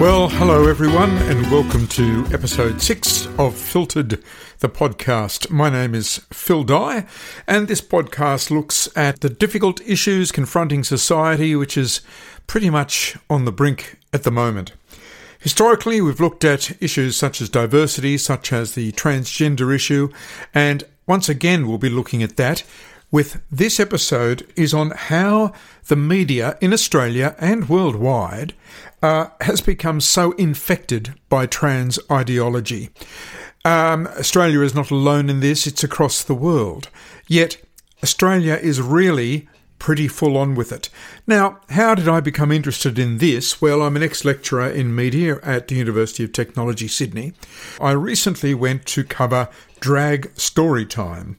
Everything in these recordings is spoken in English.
Well, hello everyone, and welcome to episode six of Filtered, the podcast. My name is Phil Dye, and this podcast looks at the difficult issues confronting society, which is pretty much on the brink at the moment. Historically, we've looked at issues such as diversity, such as the transgender issue, and once again, we'll be looking at that with this episode is on how the media in Australia and worldwide uh, has become so infected by trans ideology. Um, Australia is not alone in this, it's across the world. Yet, Australia is really pretty full on with it. Now, how did I become interested in this? Well, I'm an ex lecturer in media at the University of Technology, Sydney. I recently went to cover drag story time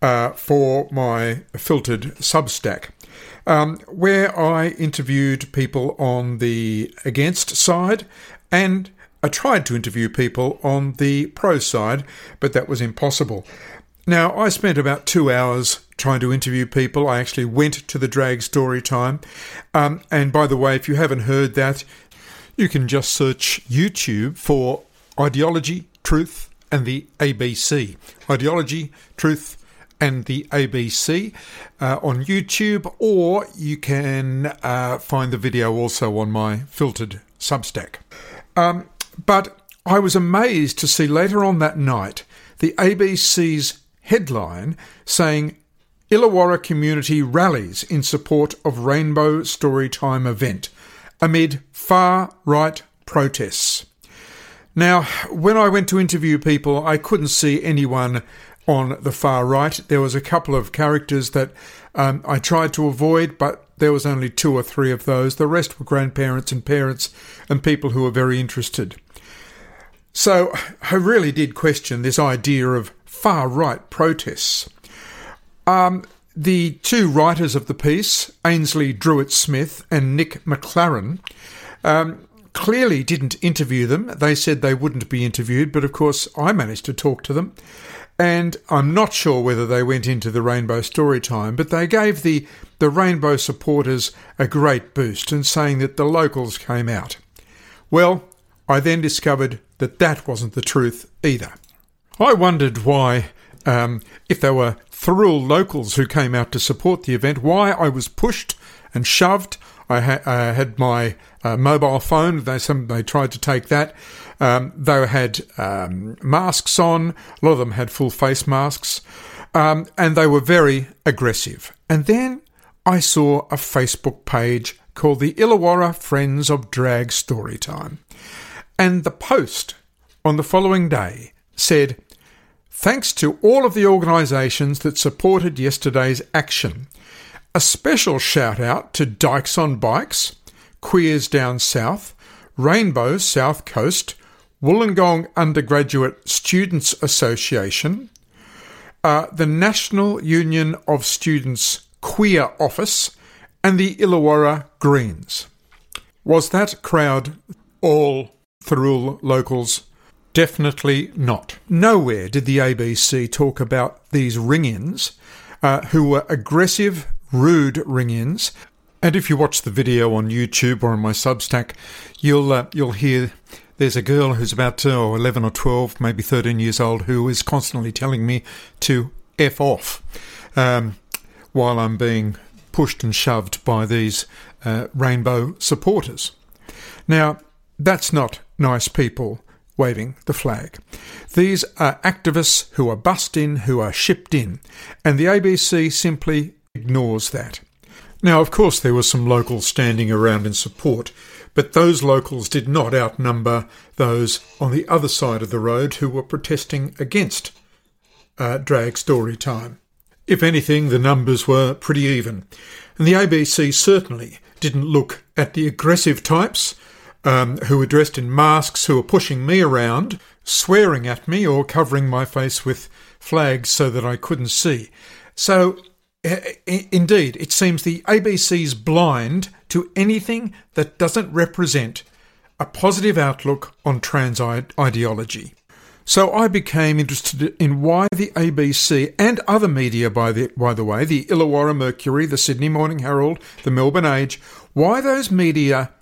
uh, for my filtered Substack. Um, where I interviewed people on the against side and I tried to interview people on the pro side, but that was impossible. Now, I spent about two hours trying to interview people. I actually went to the drag story time. Um, and by the way, if you haven't heard that, you can just search YouTube for Ideology, Truth, and the ABC. Ideology, Truth, and the ABC uh, on YouTube, or you can uh, find the video also on my filtered Substack. Um, but I was amazed to see later on that night the ABC's headline saying Illawarra community rallies in support of Rainbow Storytime event amid far right protests. Now, when I went to interview people, I couldn't see anyone on the far right. There was a couple of characters that um, I tried to avoid, but there was only two or three of those. The rest were grandparents and parents and people who were very interested. So I really did question this idea of far right protests. Um, the two writers of the piece, Ainslie Drewitt-Smith and Nick McLaren, um, clearly didn't interview them. They said they wouldn't be interviewed, but of course I managed to talk to them. And I'm not sure whether they went into the Rainbow Story time, but they gave the, the Rainbow supporters a great boost in saying that the locals came out. Well, I then discovered that that wasn't the truth either. I wondered why, um, if there were Thirroul locals who came out to support the event, why I was pushed and shoved. I ha- uh, had my uh, mobile phone. They some they tried to take that. Um, they had um, masks on. A lot of them had full face masks. Um, and they were very aggressive. And then I saw a Facebook page called the Illawarra Friends of Drag Storytime. And the post on the following day said, Thanks to all of the organisations that supported yesterday's action. A special shout out to Dykes on Bikes, Queers Down South, Rainbow South Coast, Wollongong Undergraduate Students Association, uh, the National Union of Students Queer Office, and the Illawarra Greens. Was that crowd all Thirroul locals? Definitely not. Nowhere did the ABC talk about these ring ins uh, who were aggressive, rude ring ins. And if you watch the video on YouTube or on my Substack, you'll uh, you'll hear there's a girl who's about uh, 11 or 12, maybe 13 years old, who is constantly telling me to F off um, while I'm being pushed and shoved by these uh, rainbow supporters. Now, that's not nice people waving the flag. These are activists who are bussed in, who are shipped in, and the ABC simply ignores that. Now, of course, there were some locals standing around in support, but those locals did not outnumber those on the other side of the road who were protesting against uh, drag story time. If anything, the numbers were pretty even. And the ABC certainly didn't look at the aggressive types um, who were dressed in masks, who were pushing me around, swearing at me, or covering my face with flags so that I couldn't see. So Indeed, it seems the ABC's blind to anything that doesn't represent a positive outlook on trans ideology. So I became interested in why the ABC and other media, by the, by the way, the Illawarra Mercury, the Sydney Morning Herald, the Melbourne Age, why those media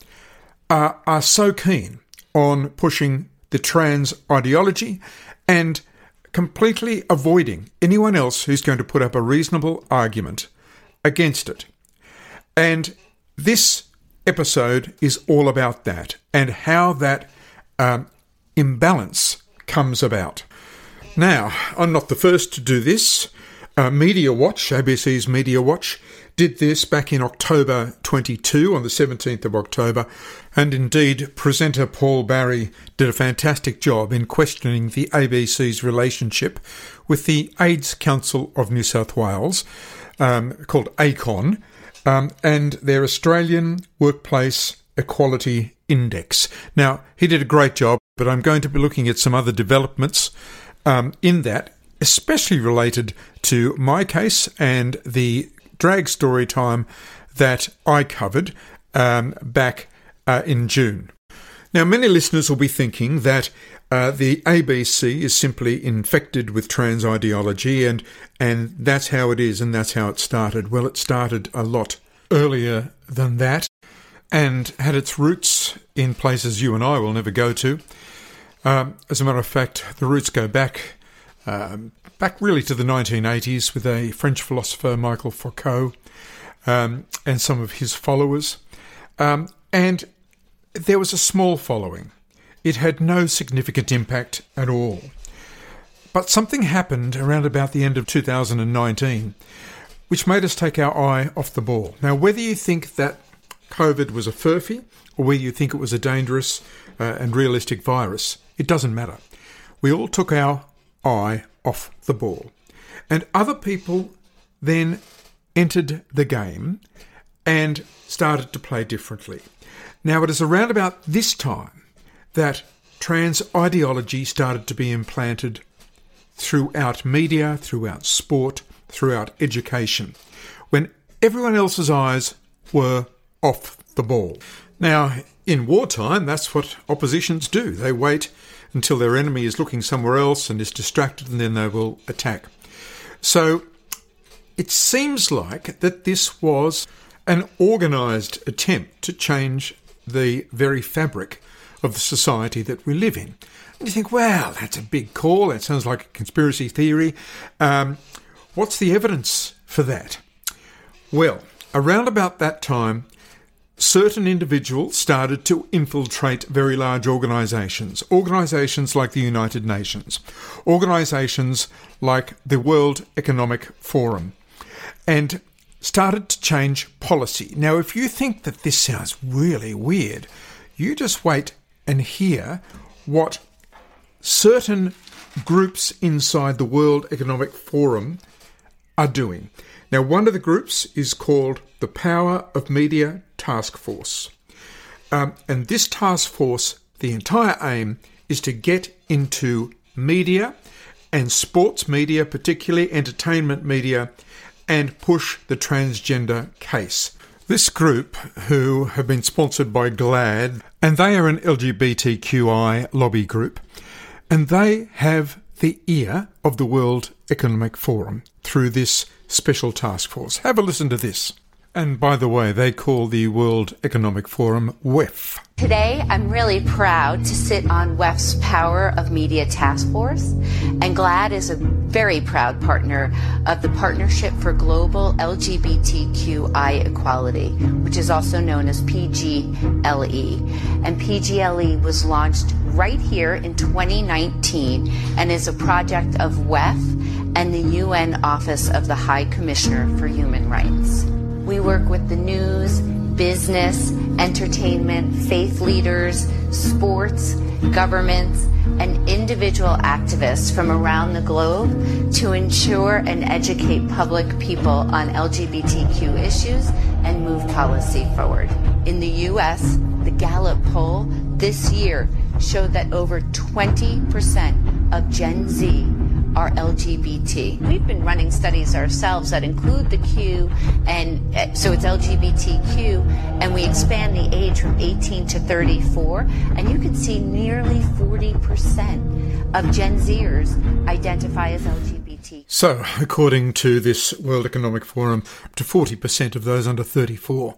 uh, are so keen on pushing the trans ideology and completely avoiding anyone else who's going to put up a reasonable argument against it. And this episode is all about that and how that um, imbalance comes about. Now, I'm not the first to do this. Uh, Media Watch, ABC's Media Watch, did this back in October 22, on the 17th of October, and indeed, presenter Paul Barry did a fantastic job in questioning the ABC's relationship with the AIDS Council of New South Wales, um, called ACON, um, and their Australian Workplace Equality Index. Now, he did a great job, but I'm going to be looking at some other developments um, in that, especially related to my case and the drag story time that I covered um, back uh, in June. Now, many listeners will be thinking that uh, the ABC is simply infected with trans ideology, and and that's how it is, and that's how it started. Well, it started a lot earlier than that, and had its roots in places you and I will never go to. Um, as a matter of fact, the roots go back um, back really to the 1980s with a French philosopher, Michael Foucault, um, and some of his followers. Um, and there was a small following. It had no significant impact at all. But something happened around about the end of 2019 which made us take our eye off the ball. Now, whether you think that COVID was a furphy or whether you think it was a dangerous uh, and realistic virus, it doesn't matter. We all took our eye off the ball. And other people then entered the game and started to play differently. Now, it is around about this time that trans ideology started to be implanted throughout media, throughout sport, throughout education, when everyone else's eyes were off the ball. Now, in wartime, that's what oppositions do. They wait until their enemy is looking somewhere else and is distracted, and then they will attack. So it seems like that this was an organised attempt to change the very fabric of the society that we live in. And you think, well, that's a big call. That sounds like a conspiracy theory. Um, what's the evidence for that? Well, around about that time, certain individuals started to infiltrate very large organisations. Organisations like the United Nations, organisations like the World Economic Forum, and started to change policy. Now, if you think that this sounds really weird, you just wait and hear what certain groups inside the World Economic Forum are doing. Now, one of the groups is called the Power of Media Task Force. Um, and this task force, the entire aim is to get into media and sports media, particularly entertainment media, and push the transgender case. This group, who have been sponsored by GLAAD, and they are an LGBTQI lobby group, and they have the ear of the World Economic Forum through this special task force. Have a listen to this. And by the way, they call the World Economic Forum WEF. Today, I'm really proud to sit on WEF's Power of Media Task Force, and GLAAD is a very proud partner of the Partnership for Global LGBTQI Equality, which is also known as PGLE. And PGLE was launched right here in 2019 and is a project of WEF and the UN Office of the High Commissioner for Human Rights. We work with the news, business, entertainment, faith leaders, sports, governments, and individual activists from around the globe to ensure and educate public people on LGBTQ issues and move policy forward. In the U.S., the Gallup poll this year showed that over 20% of Gen Z are LGBT. We've been running studies ourselves that include the Q, and uh, so it's LGBTQ, and we expand the age from 18 to 34, and you can see nearly 40% of Gen Zers identify as LGBT. So, according to this World Economic Forum, up to 40% of those under 34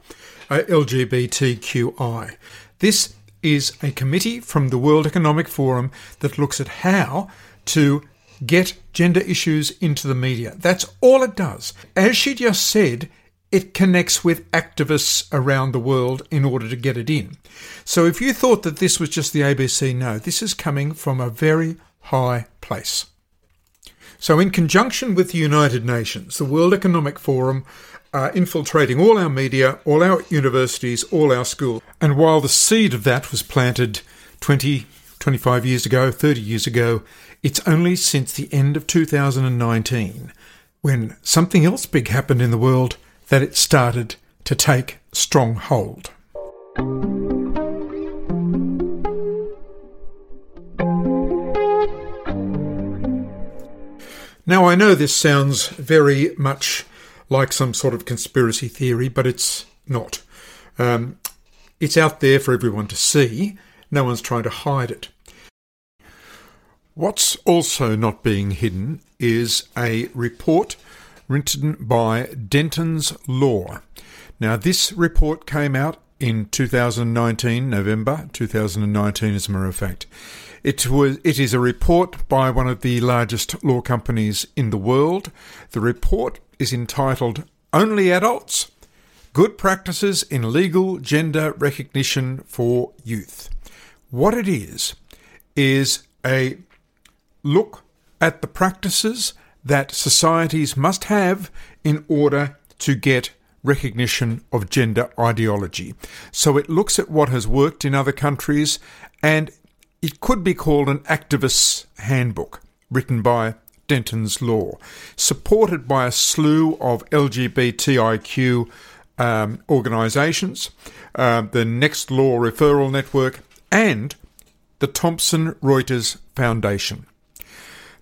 are LGBTQI. This is a committee from the World Economic Forum that looks at how to get gender issues into the media. That's all it does. As she just said, it connects with activists around the world in order to get it in. So if you thought that this was just the ABC, no, this is coming from a very high place. So, in conjunction with the United Nations, the World Economic Forum are infiltrating all our media, all our universities, all our schools. And while the seed of that was planted 20, 25 years ago, 30 years ago, it's only since the end of 2019, when something else big happened in the world, that it started to take strong hold. Now, I know this sounds very much like some sort of conspiracy theory, but it's not. Um, it's out there for everyone to see. No one's trying to hide it. What's also not being hidden is a report written by Denton's Law. Now, this report came out in 2019, November 2019, as a matter of fact. It was it is a report by one of the largest law companies in the world. The report is entitled Only Adults Good Practices in Legal Gender Recognition for Youth. What it is is a look at the practices that societies must have in order to get recognition of gender ideology. So it looks at what has worked in other countries and it could be called an activist's handbook written by Denton's Law, supported by a slew of LGBTIQ um, organisations, uh, the Next Law Referral Network, and the Thomson Reuters Foundation.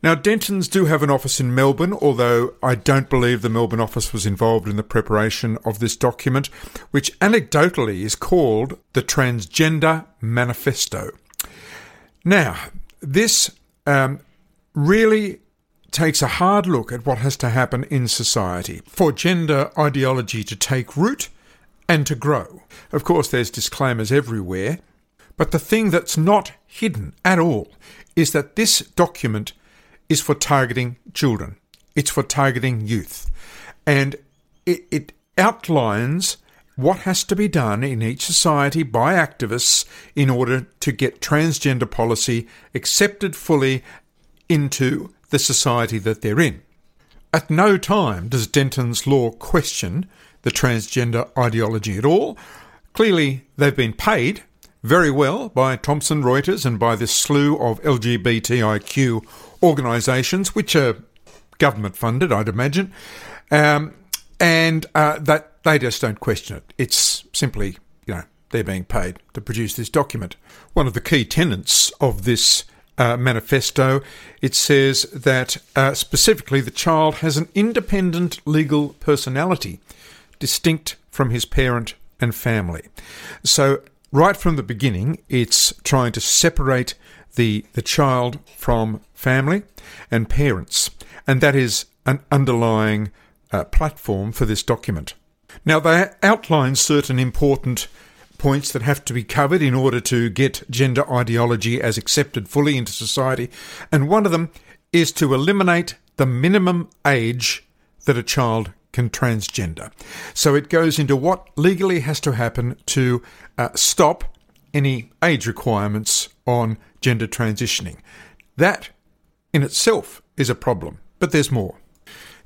Now, Denton's do have an office in Melbourne, although I don't believe the Melbourne office was involved in the preparation of this document, which anecdotally is called the Transgender Manifesto. Now, this um, really takes a hard look at what has to happen in society for gender ideology to take root and to grow. Of course, there's disclaimers everywhere, but the thing that's not hidden at all is that this document is for targeting children. It's for targeting youth. And it, it outlines what has to be done in each society by activists in order to get transgender policy accepted fully into the society that they're in. At no time does Denton's law question the transgender ideology at all. Clearly, they've been paid very well by Thomson Reuters and by this slew of LGBTIQ organisations, which are government funded, I'd imagine, um, and uh, that they just don't question it. It's simply, you know, they're being paid to produce this document. One of the key tenets of this uh, manifesto, it says that uh, specifically the child has an independent legal personality, distinct from his parent and family. So, right from the beginning, it's trying to separate the, the child from family and parents, and that is an underlying uh, platform for this document. Now, they outline certain important points that have to be covered in order to get gender ideology as accepted fully into society, and one of them is to eliminate the minimum age that a child can transgender. So it goes into what legally has to happen to uh, stop any age requirements on gender transitioning. That in itself is a problem, but there's more.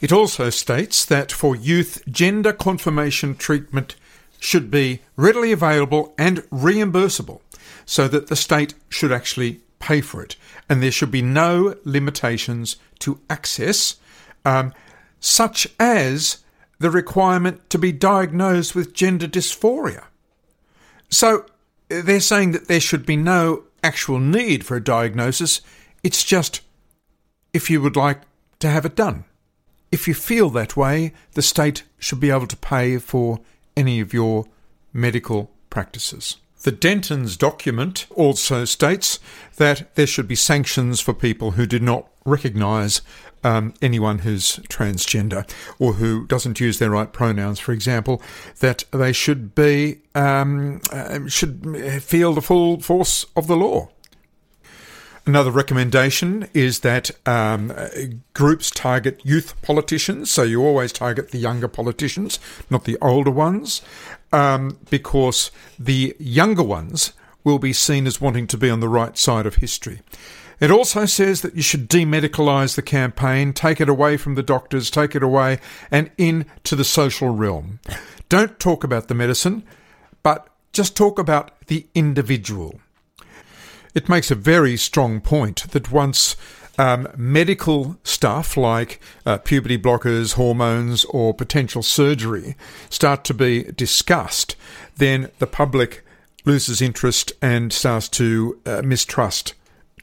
It also states that for youth, gender confirmation treatment should be readily available and reimbursable so that the state should actually pay for it. And there should be no limitations to access, um, such as the requirement to be diagnosed with gender dysphoria. So they're saying that there should be no actual need for a diagnosis, it's just if you would like to have it done. If you feel that way, the state should be able to pay for any of your medical practices. The Denton's document also states that there should be sanctions for people who did not recognise um, anyone who's transgender or who doesn't use their right pronouns, for example, that they should be um, uh, should feel the full force of the law. Another recommendation is that um, groups target youth politicians, so you always target the younger politicians, not the older ones, um, because the younger ones will be seen as wanting to be on the right side of history. It also says that you should demedicalise the campaign, take it away from the doctors, take it away and into the social realm. Don't talk about the medicine, but just talk about the individual. It makes a very strong point that once um, medical stuff like uh, puberty blockers, hormones, or potential surgery start to be discussed, then the public loses interest and starts to uh, mistrust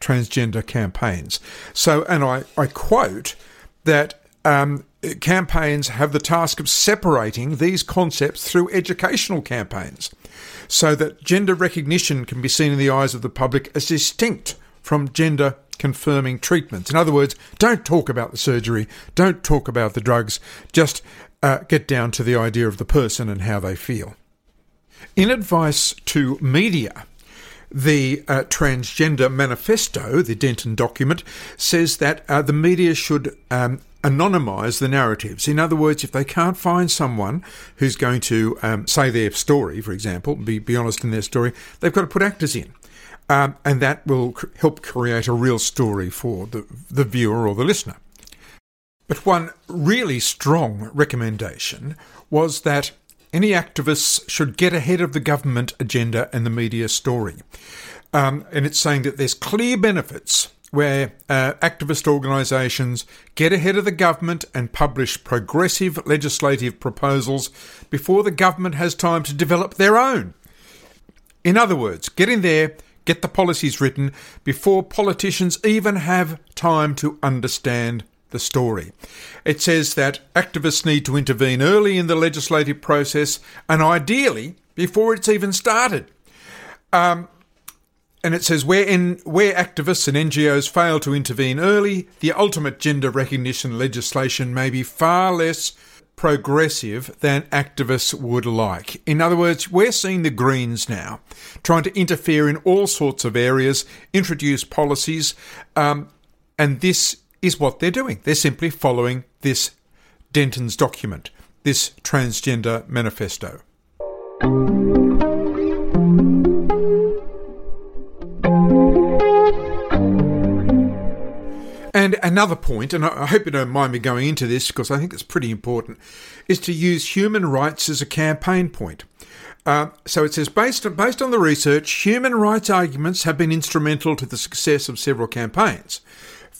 transgender campaigns. So, and I, I quote that um, campaigns have the task of separating these concepts through educational campaigns so that gender recognition can be seen in the eyes of the public as distinct from gender confirming treatments. In other words, don't talk about the surgery, don't talk about the drugs, just uh, get down to the idea of the person and how they feel. In advice to media, the uh, Transgender Manifesto, the Denton document, says that uh, the media should um, anonymise the narratives. In other words, if they can't find someone who's going to um, say their story, for example, be, be honest in their story, they've got to put actors in. Um, and that will cr- help create a real story for the, the viewer or the listener. But one really strong recommendation was that any activists should get ahead of the government agenda and the media story. Um, and it's saying that there's clear benefits where uh, activist organisations get ahead of the government and publish progressive legislative proposals before the government has time to develop their own. In other words, get in there, get the policies written before politicians even have time to understand the story. It says that activists need to intervene early in the legislative process and ideally before it's even started. Um, and it says where in where activists and NGOs fail to intervene early, the ultimate gender recognition legislation may be far less progressive than activists would like. In other words, we're seeing the Greens now trying to interfere in all sorts of areas, introduce policies, um, and this is what they're doing. They're simply following this Denton's document, this transgender manifesto. And another point, and I hope you don't mind me going into this because I think it's pretty important, is to use human rights as a campaign point. Uh, so it says, based on, based on the research, human rights arguments have been instrumental to the success of several campaigns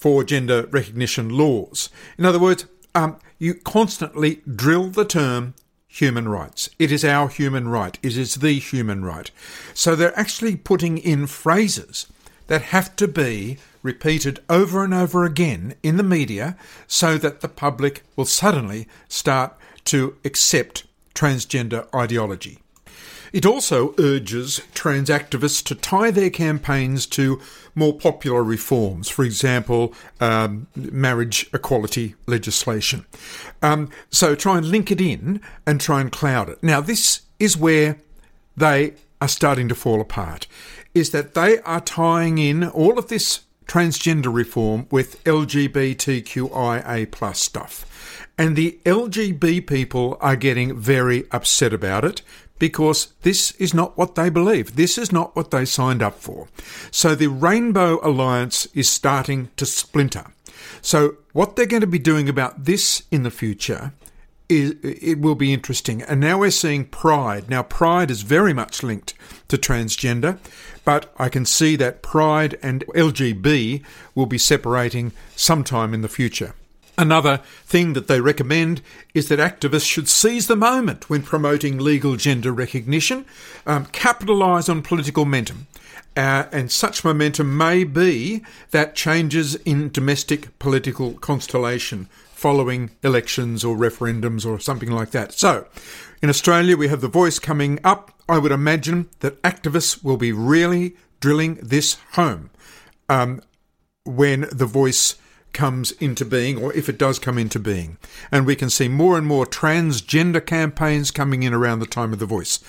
for gender recognition laws. In other words, um, you constantly drill the term human rights. It is our human right. It is the human right. So they're actually putting in phrases that have to be repeated over and over again in the media so that the public will suddenly start to accept transgender ideology. It also urges trans activists to tie their campaigns to more popular reforms, for example, um, marriage equality legislation. Um, so try and link it in and try and cloud it. Now, this is where they are starting to fall apart, is that they are tying in all of this transgender reform with LGBTQIA plus stuff. And the LGB people are getting very upset about it because this is not what they believe. This is not what they signed up for. So the Rainbow Alliance is starting to splinter. So what they're going to be doing about this in the future is it will be interesting. And now we're seeing Pride. Now Pride is very much linked to transgender, but I can see that Pride and LGB will be separating sometime in the future. Another thing that they recommend is that activists should seize the moment when promoting legal gender recognition, um, capitalise on political momentum. Uh, and such momentum may be that changes in domestic political constellation following elections or referendums or something like that. So, in Australia, we have the voice coming up. I would imagine that activists will be really drilling this home um, when the voice comes into being, or if it does come into being. And we can see more and more transgender campaigns coming in around the time of the voice.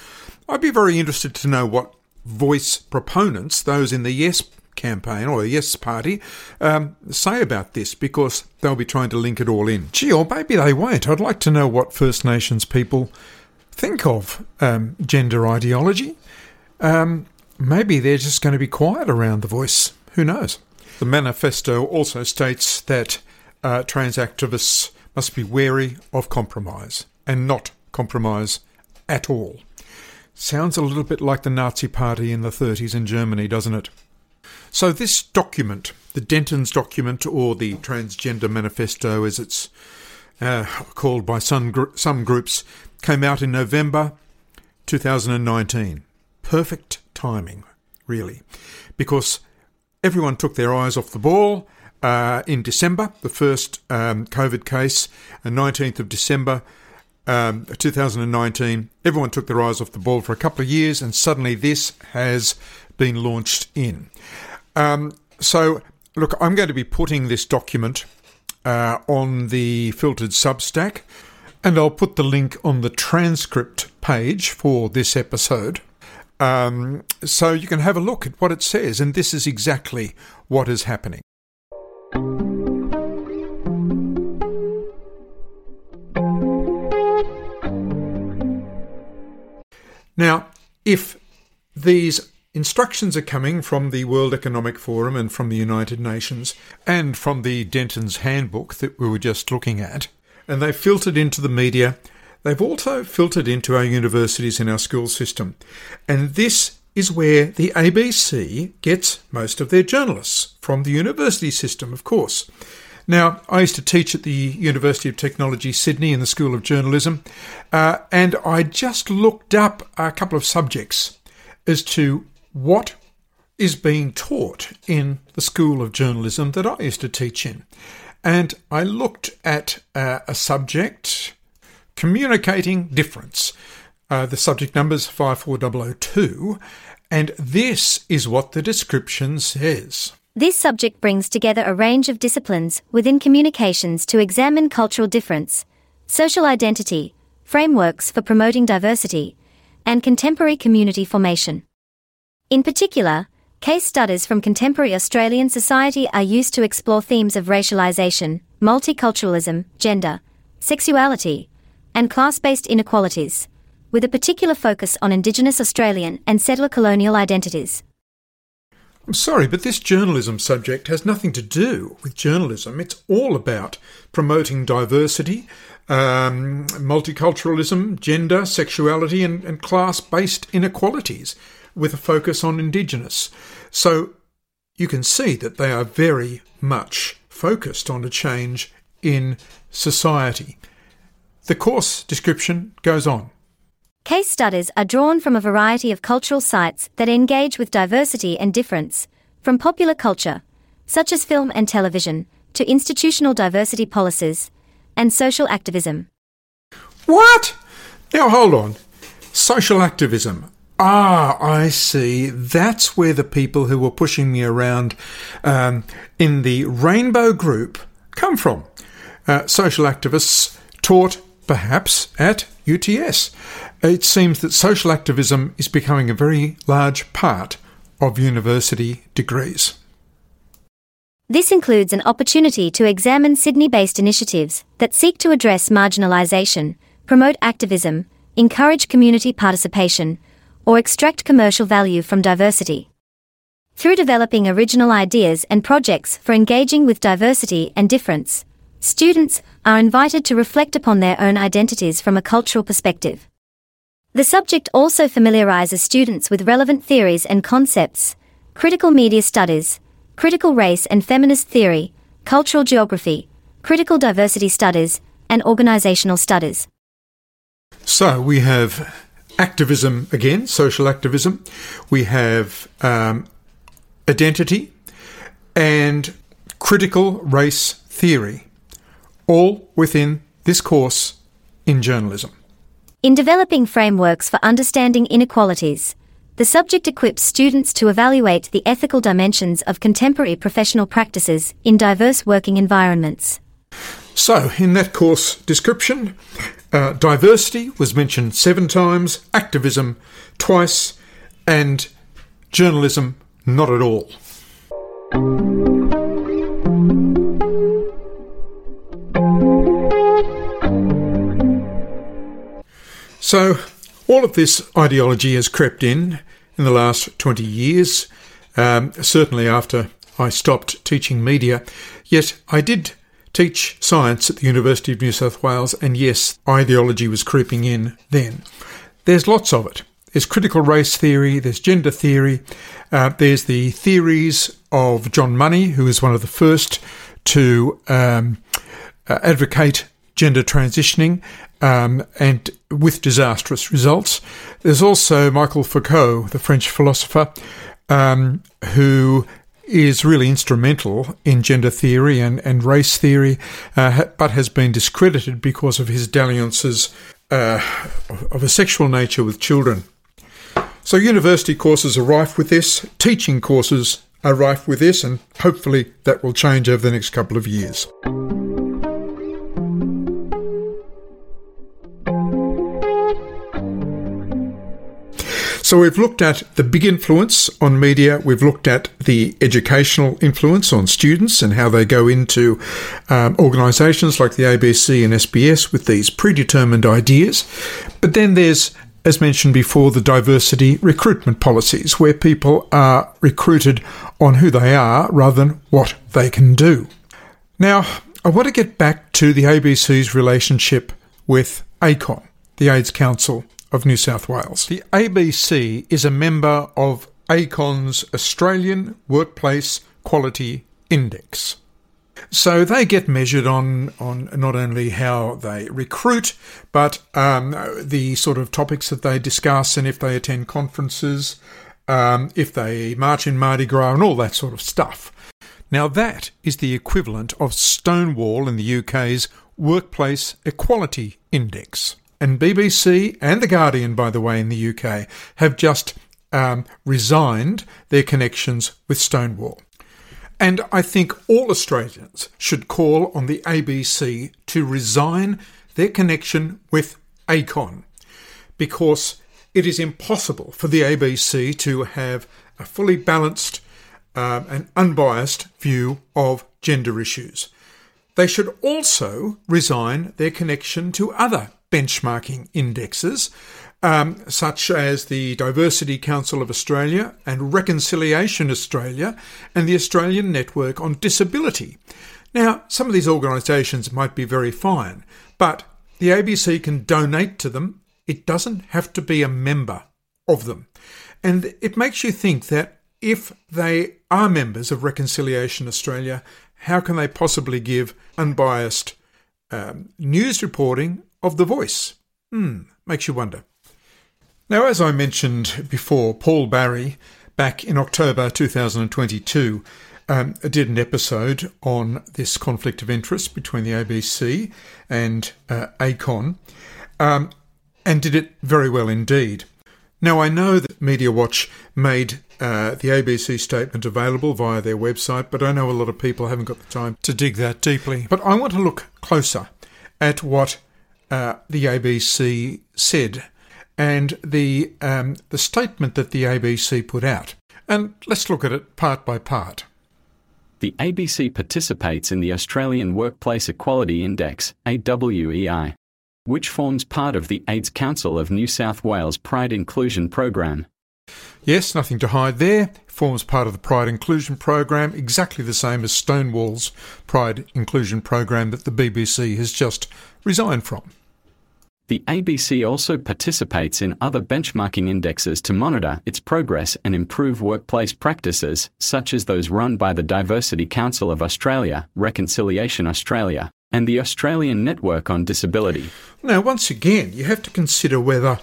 I'd be very interested to know what voice proponents, those in the Yes campaign or the Yes Party, um, say about this because they'll be trying to link it all in. Gee, or maybe they won't. I'd like to know what First Nations people think of um, gender ideology. Um, maybe they're just going to be quiet around the voice. Who knows? The manifesto also states that uh, trans activists must be wary of compromise and not compromise at all. Sounds a little bit like the Nazi Party in the 30s in Germany, doesn't it? So, this document, the Denton's document, or the Transgender Manifesto as it's uh, called by some, gr- some groups, came out in November 2019. Perfect timing, really, because everyone took their eyes off the ball. Uh, in December, the first um, COVID case, the 19th of December, um, 2019, everyone took their eyes off the ball for a couple of years, and suddenly this has been launched in. Um, so, look, I'm going to be putting this document uh, on the filtered Substack, and I'll put the link on the transcript page for this episode. Um, so you can have a look at what it says, and this is exactly what is happening. Now, if these instructions are coming from the World Economic Forum and from the United Nations and from the Denton's Handbook that we were just looking at, and they've filtered into the media, they've also filtered into our universities and our school system. And this is where the ABC gets most of their journalists, from the university system, of course. Now, I used to teach at the University of Technology, Sydney, in the School of Journalism, uh, and I just looked up a couple of subjects as to what is being taught in the School of Journalism that I used to teach in. And I looked at uh, a subject, communicating difference. Uh, the subject number is 54002, and this is what the description says. This subject brings together a range of disciplines within communications to examine cultural difference, social identity, frameworks for promoting diversity, and contemporary community formation. In particular, case studies from contemporary Australian society are used to explore themes of racialisation, multiculturalism, gender, sexuality, and class based inequalities, with a particular focus on Indigenous Australian and settler colonial identities. I'm sorry, but this journalism subject has nothing to do with journalism. It's all about promoting diversity, um, multiculturalism, gender, sexuality, and, and class based inequalities with a focus on Indigenous. So you can see that they are very much focused on a change in society. The course description goes on. Case studies are drawn from a variety of cultural sites that engage with diversity and difference, from popular culture, such as film and television, to institutional diversity policies and social activism. What? Now hold on. Social activism. Ah, I see. That's where the people who were pushing me around um, in the Rainbow Group come from. Uh, social activists taught perhaps at UTS. It seems that social activism is becoming a very large part of university degrees. This includes an opportunity to examine Sydney based initiatives that seek to address marginalisation, promote activism, encourage community participation, or extract commercial value from diversity. Through developing original ideas and projects for engaging with diversity and difference, students are invited to reflect upon their own identities from a cultural perspective. The subject also familiarizes students with relevant theories and concepts, critical media studies, critical race and feminist theory, cultural geography, critical diversity studies, and organizational studies. So we have activism again, social activism. We have um, identity and critical race theory, all within this course in journalism. In developing frameworks for understanding inequalities, The subject equips students to evaluate the ethical dimensions of contemporary professional practices in diverse working environments. So, in that course description, uh, diversity was mentioned seven times, activism twice, and journalism not at all. So, all of this ideology has crept in in the last 20 years, um, certainly after I stopped teaching media. Yet I did teach science at the University of New South Wales, and yes, ideology was creeping in then. There's lots of it. There's critical race theory, there's gender theory, uh, there's the theories of John Money, who is one of the first to um, uh, advocate gender transitioning um, and with disastrous results. There's also Michael Foucault, the French philosopher, um, who is really instrumental in gender theory and, and race theory, uh, but has been discredited because of his dalliances uh, of a sexual nature with children. So, university courses are rife with this, teaching courses are rife with this, and hopefully that will change over the next couple of years. So we've looked at the big influence on media. We've looked at the educational influence on students and how they go into um, organisations like the ABC and SBS with these predetermined ideas. But then there's as mentioned before, the diversity recruitment policies, where people are recruited on who they are rather than what they can do. Now, I want to get back to the ABC's relationship with ACON, the AIDS Council of New South Wales. The ABC is a member of ACON's Australian Workplace Quality Index. So they get measured on, on not only how they recruit, but um, the sort of topics that they discuss and if they attend conferences, um, if they march in Mardi Gras, and all that sort of stuff. Now, that is the equivalent of Stonewall in the UK's Workplace Equality Index. And BBC and The Guardian, by the way, in the UK, have just um, resigned their connections with Stonewall. And I think all Australians should call on the ABC to resign their connection with ACON because it is impossible for the ABC to have a fully balanced um, and unbiased view of gender issues. They should also resign their connection to other benchmarking indexes, um, such as the Diversity Council of Australia and Reconciliation Australia and the Australian Network on Disability. Now, some of these organisations might be very fine, but the ABC can donate to them. It doesn't have to be a member of them. And it makes you think that if they are members of Reconciliation Australia, how can they possibly give unbiased um, news reporting of The Voice. Hmm, makes you wonder. Now, as I mentioned before, Paul Barry, back in October 2022, um, did an episode on this conflict of interest between the ABC and uh, ACON, um, and did it very well indeed. Now, I know that Media Watch made uh, the ABC statement available via their website, but I know a lot of people haven't got the time to dig that deeply. But I want to look closer at what uh, the ABC said and the um, the statement that the ABC put out. And let's look at it part by part. The ABC participates in the Australian Workplace Equality Index (AWEI), which forms part of the AIDS Council of New South Wales Pride Inclusion Program. Yes, nothing to hide there. Forms part of the Pride Inclusion Program, exactly the same as Stonewall's Pride Inclusion Program that the BBC has just resigned from. The ABC also participates in other benchmarking indexes to monitor its progress and improve workplace practices, such as those run by the Diversity Council of Australia, Reconciliation Australia, and the Australian Network on Disability. Now, once again, you have to consider whether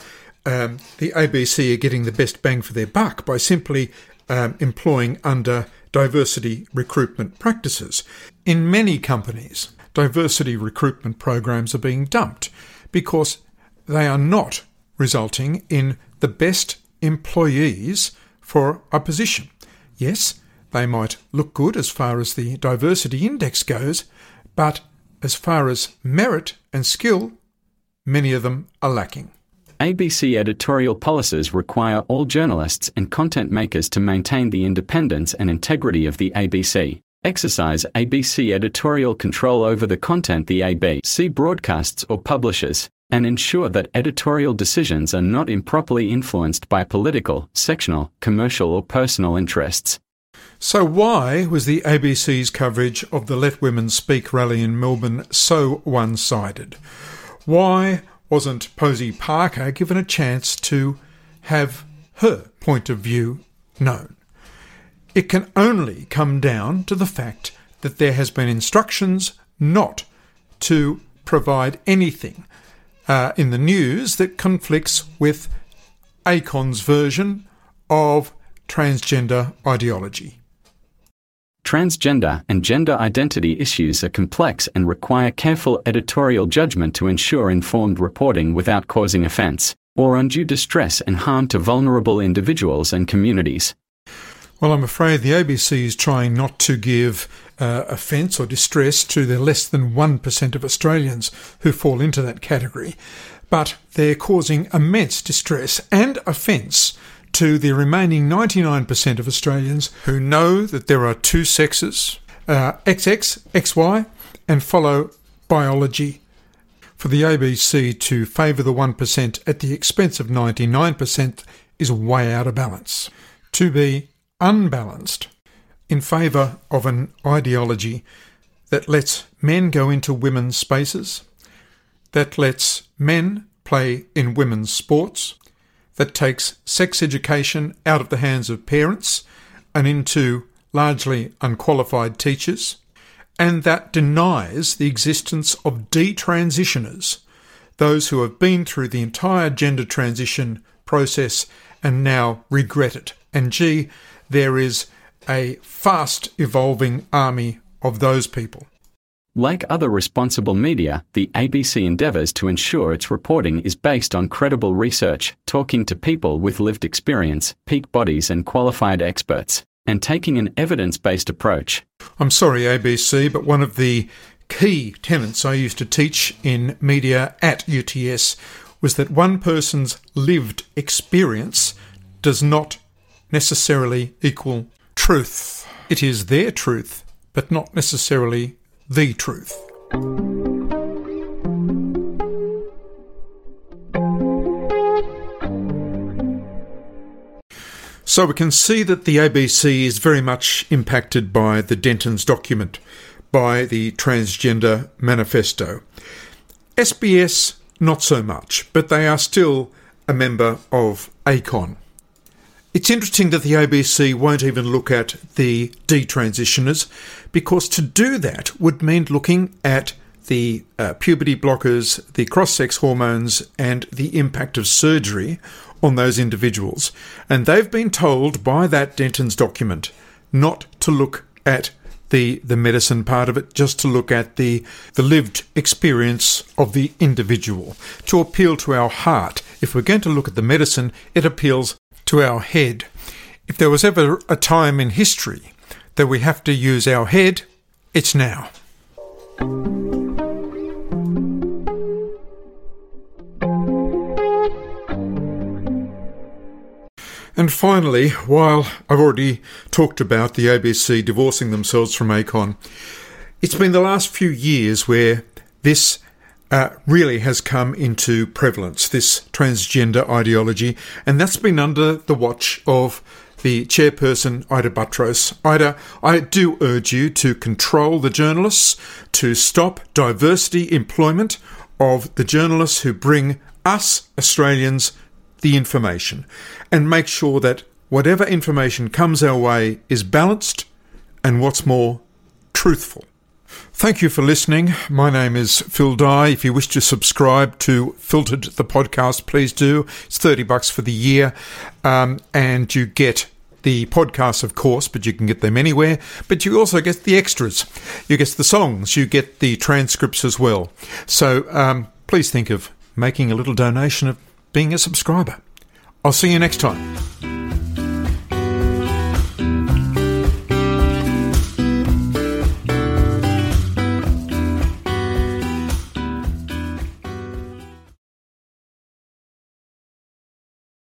um, the ABC are getting the best bang for their buck by simply um, employing under diversity recruitment practices. In many companies, diversity recruitment programs are being dumped because they are not resulting in the best employees for a position. Yes, they might look good as far as the diversity index goes, but as far as merit and skill, many of them are lacking. ABC editorial policies require all journalists and content makers to maintain the independence and integrity of the ABC, exercise ABC editorial control over the content the ABC broadcasts or publishes, and ensure that editorial decisions are not improperly influenced by political, sectional, commercial, or personal interests. So, why was the ABC's coverage of the Let Women Speak rally in Melbourne so one sided? Why wasn't Posie Parker given a chance to have her point of view known? It can only come down to the fact that there has been instructions not to provide anything uh, in the news that conflicts with ACON's version of transgender ideology. Transgender and gender identity issues are complex and require careful editorial judgment to ensure informed reporting without causing offence or undue distress and harm to vulnerable individuals and communities. Well, I'm afraid the ABC is trying not to give uh, offence or distress to the less than 1% of Australians who fall into that category, but they're causing immense distress and offence to the remaining 99% of Australians who know that there are two sexes, uh, XX, XY, and follow biology. For the ABC to favour the 1% at the expense of 99% is way out of balance. To be unbalanced in favour of an ideology that lets men go into women's spaces, that lets men play in women's sports, that takes sex education out of the hands of parents and into largely unqualified teachers, and that denies the existence of detransitioners, those who have been through the entire gender transition process and now regret it. And gee, there is a fast evolving army of those people. Like other responsible media, the ABC endeavours to ensure its reporting is based on credible research, talking to people with lived experience, peak bodies, and qualified experts, and taking an evidence based approach. I'm sorry, ABC, but one of the key tenets I used to teach in media at UTS was that one person's lived experience does not necessarily equal truth. It is their truth, but not necessarily the truth. So we can see that the ABC is very much impacted by the Dentons document, by the Transgender Manifesto. SBS, not so much, but they are still a member of ACON. It's interesting that the ABC won't even look at the detransitioners because to do that would mean looking at the uh, puberty blockers, the cross sex hormones, and the impact of surgery on those individuals. And they've been told by that Dentons document not to look at the, the medicine part of it, just to look at the, the lived experience of the individual, to appeal to our heart. If we're going to look at the medicine, it appeals to our head. If there was ever a time in history that we have to use our head, it's now. And finally, while I've already talked about the ABC divorcing themselves from ACON, it's been the last few years where this uh, really has come into prevalence, this transgender ideology, and that's been under the watch of the chairperson, Ita Buttrose. Ita, I do urge you to control the journalists, to stop diversity employment of the journalists who bring us, Australians, the information, and make sure that whatever information comes our way is balanced and, what's more, truthful. Thank you for listening. My name is Phil Dye. If you wish to subscribe to Filtered the podcast, please do. It's 30 bucks for the year. Um, and you get the podcasts, of course, but you can get them anywhere. But you also get the extras. You get the songs. You get the transcripts as well. So um, please think of making a little donation of being a subscriber. I'll see you next time.